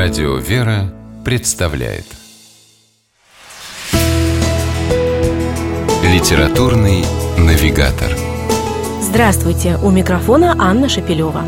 Радио «Вера» представляет Литературный навигатор Здравствуйте! У микрофона Анна Шапилева.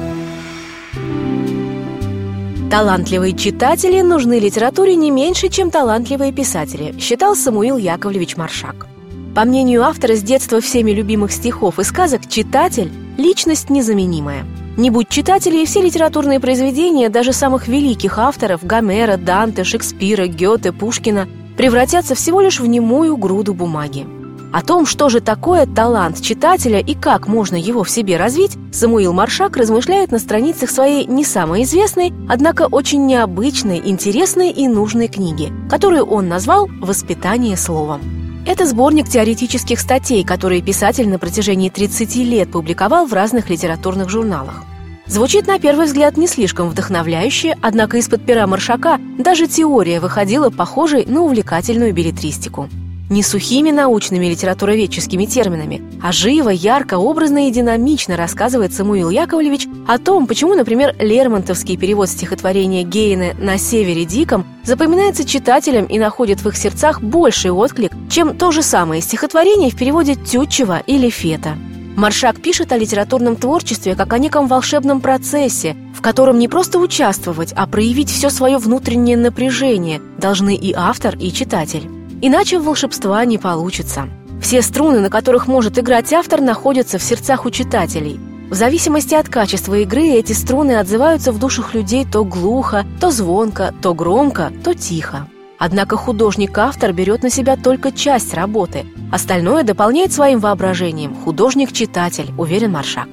Талантливые читатели нужны литературе не меньше, чем талантливые писатели, считал Самуил Яковлевич Маршак. По мнению автора с детства всеми любимых стихов и сказок, читатель – личность незаменимая – не будь читателей, все литературные произведения даже самых великих авторов Гомера, Данте, Шекспира, Гёте, Пушкина превратятся всего лишь в немую груду бумаги. О том, что же такое талант читателя и как можно его в себе развить, Самуил Маршак размышляет на страницах своей не самой известной, однако очень необычной, интересной и нужной книги, которую он назвал «Воспитание словом». Это сборник теоретических статей, которые писатель на протяжении 30 лет публиковал в разных литературных журналах. Звучит на первый взгляд не слишком вдохновляюще, однако из-под пера Маршака даже теория выходила похожей на увлекательную билетристику. Не сухими научными литературоведческими терминами, а живо, ярко, образно и динамично рассказывает Самуил Яковлевич о том, почему, например, Лермонтовский перевод стихотворения Гейна «На севере диком» запоминается читателям и находит в их сердцах больший отклик, чем то же самое стихотворение в переводе Тютчева или Фета. Маршак пишет о литературном творчестве как о неком волшебном процессе, в котором не просто участвовать, а проявить все свое внутреннее напряжение должны и автор, и читатель. Иначе волшебства не получится. Все струны, на которых может играть автор, находятся в сердцах у читателей. В зависимости от качества игры эти струны отзываются в душах людей то глухо, то звонко, то громко, то тихо. Однако художник-автор берет на себя только часть работы. Остальное дополняет своим воображением художник-читатель, уверен Маршак.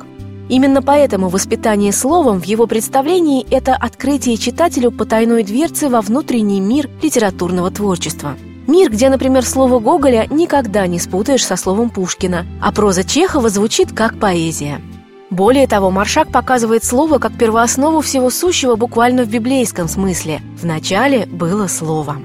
Именно поэтому воспитание словом в его представлении – это открытие читателю потайной дверцы во внутренний мир литературного творчества. Мир, где, например, слово Гоголя никогда не спутаешь со словом Пушкина, а проза Чехова звучит как поэзия. Более того, Маршак показывает слово как первооснову всего сущего буквально в библейском смысле. В начале было слово.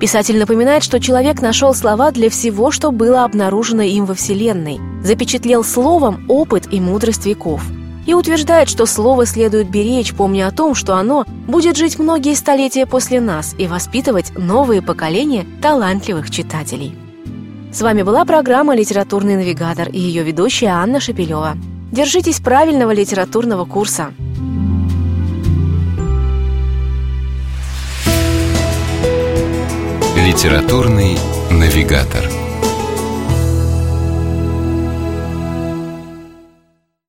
Писатель напоминает, что человек нашел слова для всего, что было обнаружено им во Вселенной, запечатлел словом опыт и мудрость веков. И утверждает, что слово следует беречь, помня о том, что оно будет жить многие столетия после нас и воспитывать новые поколения талантливых читателей. С вами была программа «Литературный навигатор» и ее ведущая Анна Шапилева. Держитесь правильного литературного курса – Литературный навигатор.